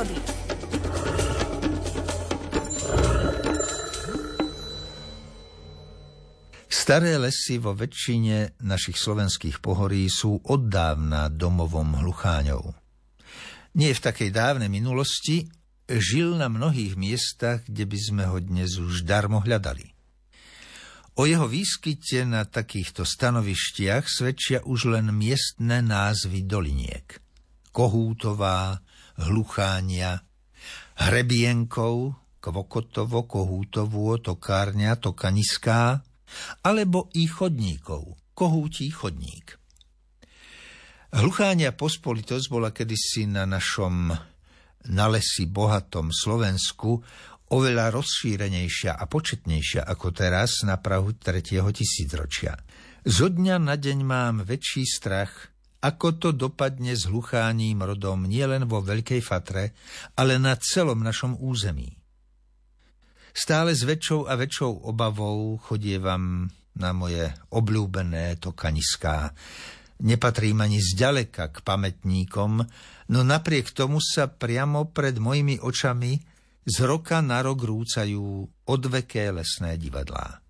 prírody. Staré lesy vo väčšine našich slovenských pohorí sú od dávna domovom hlucháňov. Nie v takej dávnej minulosti žil na mnohých miestach, kde by sme ho dnes už darmo hľadali. O jeho výskyte na takýchto stanovištiach svedčia už len miestne názvy doliniek. Kohútová, Hluchánia, Hrebienkov, Kvokotovo, Kohútovo, Tokárňa, Tokaniská, alebo i chodníkov, Kohútí chodník. Hluchánia pospolitosť bola kedysi na našom na lesi bohatom Slovensku oveľa rozšírenejšia a početnejšia ako teraz na Prahu 3. tisícročia. Zo dňa na deň mám väčší strach, ako to dopadne s hlucháním rodom nielen vo Veľkej Fatre, ale na celom našom území. Stále s väčšou a väčšou obavou chodievam na moje obľúbené tokaniská. Nepatrím ani zďaleka k pamätníkom, no napriek tomu sa priamo pred mojimi očami z roka na rok rúcajú odveké lesné divadlá.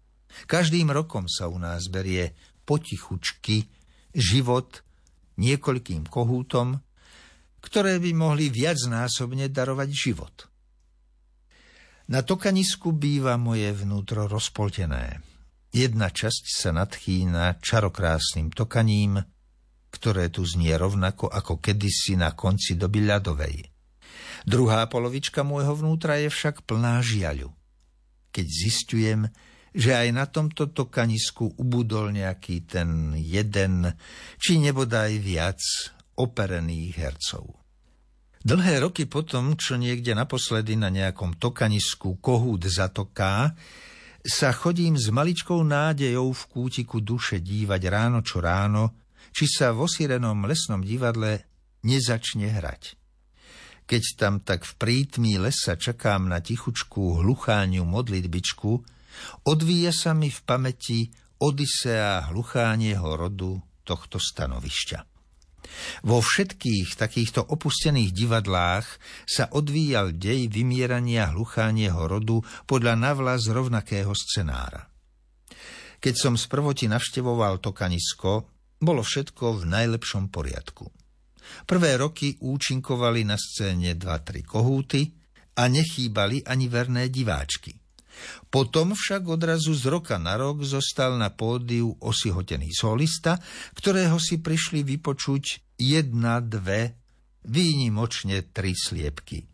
Každým rokom sa u nás berie potichučky život niekoľkým kohútom, ktoré by mohli viacnásobne darovať život. Na tokanisku býva moje vnútro rozpoltené. Jedna časť sa nadchýna čarokrásnym tokaním, ktoré tu znie rovnako ako kedysi na konci doby ľadovej. Druhá polovička môjho vnútra je však plná žiaľu. Keď zistujem, že aj na tomto tokanisku ubudol nejaký ten jeden, či nebodaj viac operených hercov. Dlhé roky potom, čo niekde naposledy na nejakom tokanisku kohút zatoká, sa chodím s maličkou nádejou v kútiku duše dívať ráno čo ráno, či sa v osírenom lesnom divadle nezačne hrať. Keď tam tak v prítmí lesa čakám na tichučkú hlucháňu modlitbičku, odvíja sa mi v pamäti Odisea hluchánieho rodu tohto stanovišťa. Vo všetkých takýchto opustených divadlách sa odvíjal dej vymierania hluchánieho rodu podľa navlas rovnakého scenára. Keď som sprvoti navštevoval to kanisko, bolo všetko v najlepšom poriadku. Prvé roky účinkovali na scéne dva, tri kohúty a nechýbali ani verné diváčky. Potom však odrazu z roka na rok zostal na pódiu osihotený solista, ktorého si prišli vypočuť jedna, dve, výnimočne tri sliepky.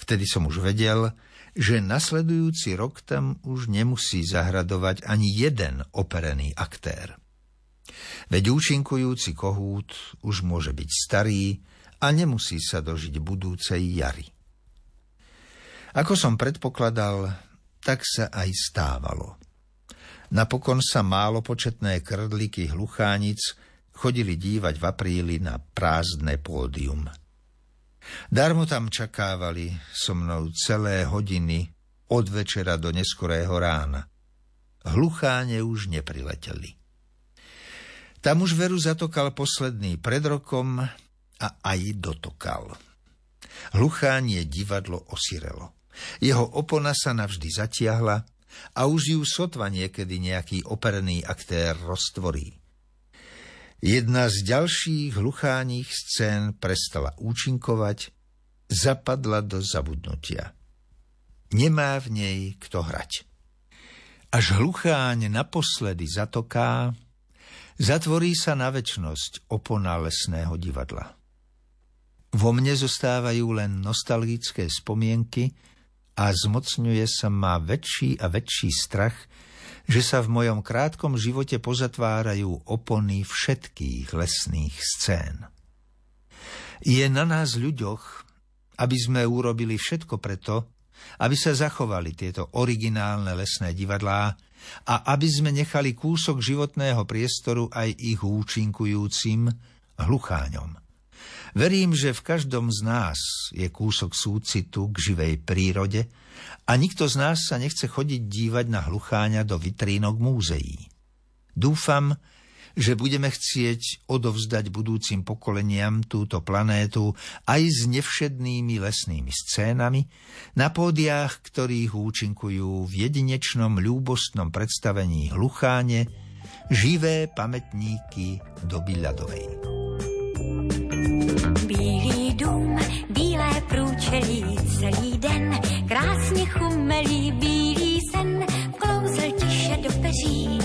Vtedy som už vedel, že nasledujúci rok tam už nemusí zahradovať ani jeden operený aktér. Veď účinkujúci kohút už môže byť starý a nemusí sa dožiť budúcej jary. Ako som predpokladal, tak sa aj stávalo. Napokon sa málo početné krdliky hluchánic chodili dívať v apríli na prázdne pódium. Darmo tam čakávali so mnou celé hodiny od večera do neskorého rána. Hlucháne už neprileteli. Tam už veru zatokal posledný pred rokom a aj dotokal. Hluchánie divadlo osirelo. Jeho opona sa navždy zatiahla a už ju sotva niekedy nejaký operný aktér roztvorí. Jedna z ďalších hlucháních scén prestala účinkovať, zapadla do zabudnutia. Nemá v nej kto hrať. Až hlucháň naposledy zatoká, Zatvorí sa na väčnosť opona lesného divadla. Vo mne zostávajú len nostalgické spomienky a zmocňuje sa ma väčší a väčší strach, že sa v mojom krátkom živote pozatvárajú opony všetkých lesných scén. Je na nás ľuďoch, aby sme urobili všetko preto, aby sa zachovali tieto originálne lesné divadlá, a aby sme nechali kúsok životného priestoru aj ich účinkujúcim hlucháňom. Verím, že v každom z nás je kúsok súcitu k živej prírode a nikto z nás sa nechce chodiť dívať na hlucháňa do vitrínok múzeí. Dúfam, že budeme chcieť odovzdať budúcim pokoleniam túto planétu aj s nevšednými lesnými scénami, na pódiách, ktorých účinkujú v jedinečnom ľúbostnom predstavení hlucháne, živé pamätníky doby ľadovej. Bílý dům, bílé průčelí, celý den, krásně chumelí, bílý sen, klouzl tiše do peří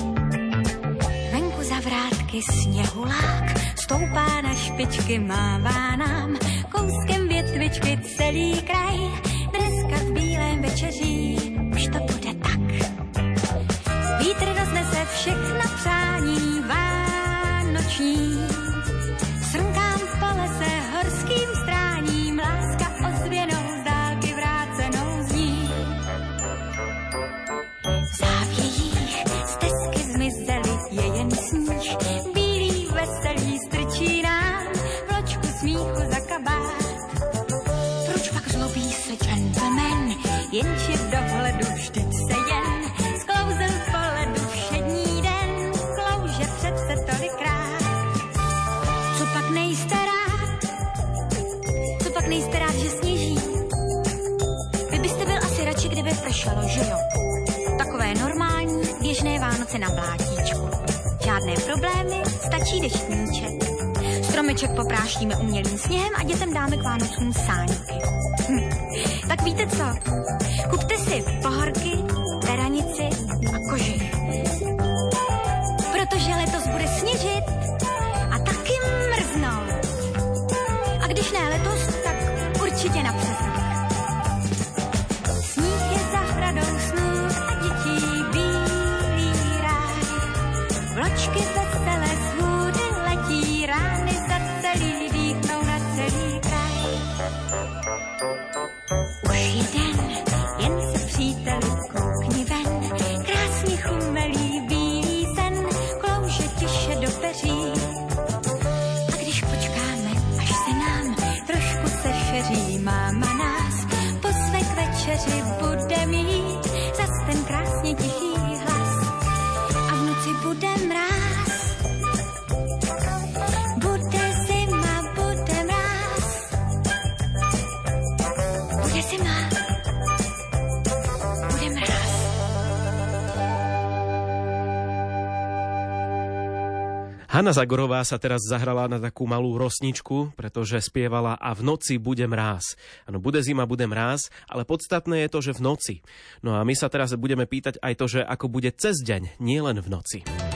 vrátky sněhulák stoupá na špičky, mává nám kouskem větvičky celý kraj. Dneska v bílém večeří už to bude tak. Vítr roznese všechna přání sníh, bílý veselý strčí nám vločku smíchu za kabát. Proč pak zlobí se gentleman, jenže dohledu vždyť se jen sklouzel po ledu všední den, klouže přece tolikrát. Co pak nejste rád? Co pak nejste rád, že sněží? Vy byste byl asi radši, kdyby pršelo, že jo? Takové normální, běžné Vánoce na blátíčku. Žádné problémy, stačí deštníček. Stromeček poprášíme umělým sněhem a dětem dáme k Vánocům sáňky. Hm. Tak víte co? Kupte si pohorky, teranici a koži. Hanna Zagorová sa teraz zahrala na takú malú rosničku, pretože spievala a v noci bude mráz. Áno, bude zima, bude mráz, ale podstatné je to, že v noci. No a my sa teraz budeme pýtať aj to, že ako bude cez deň, nie len v noci.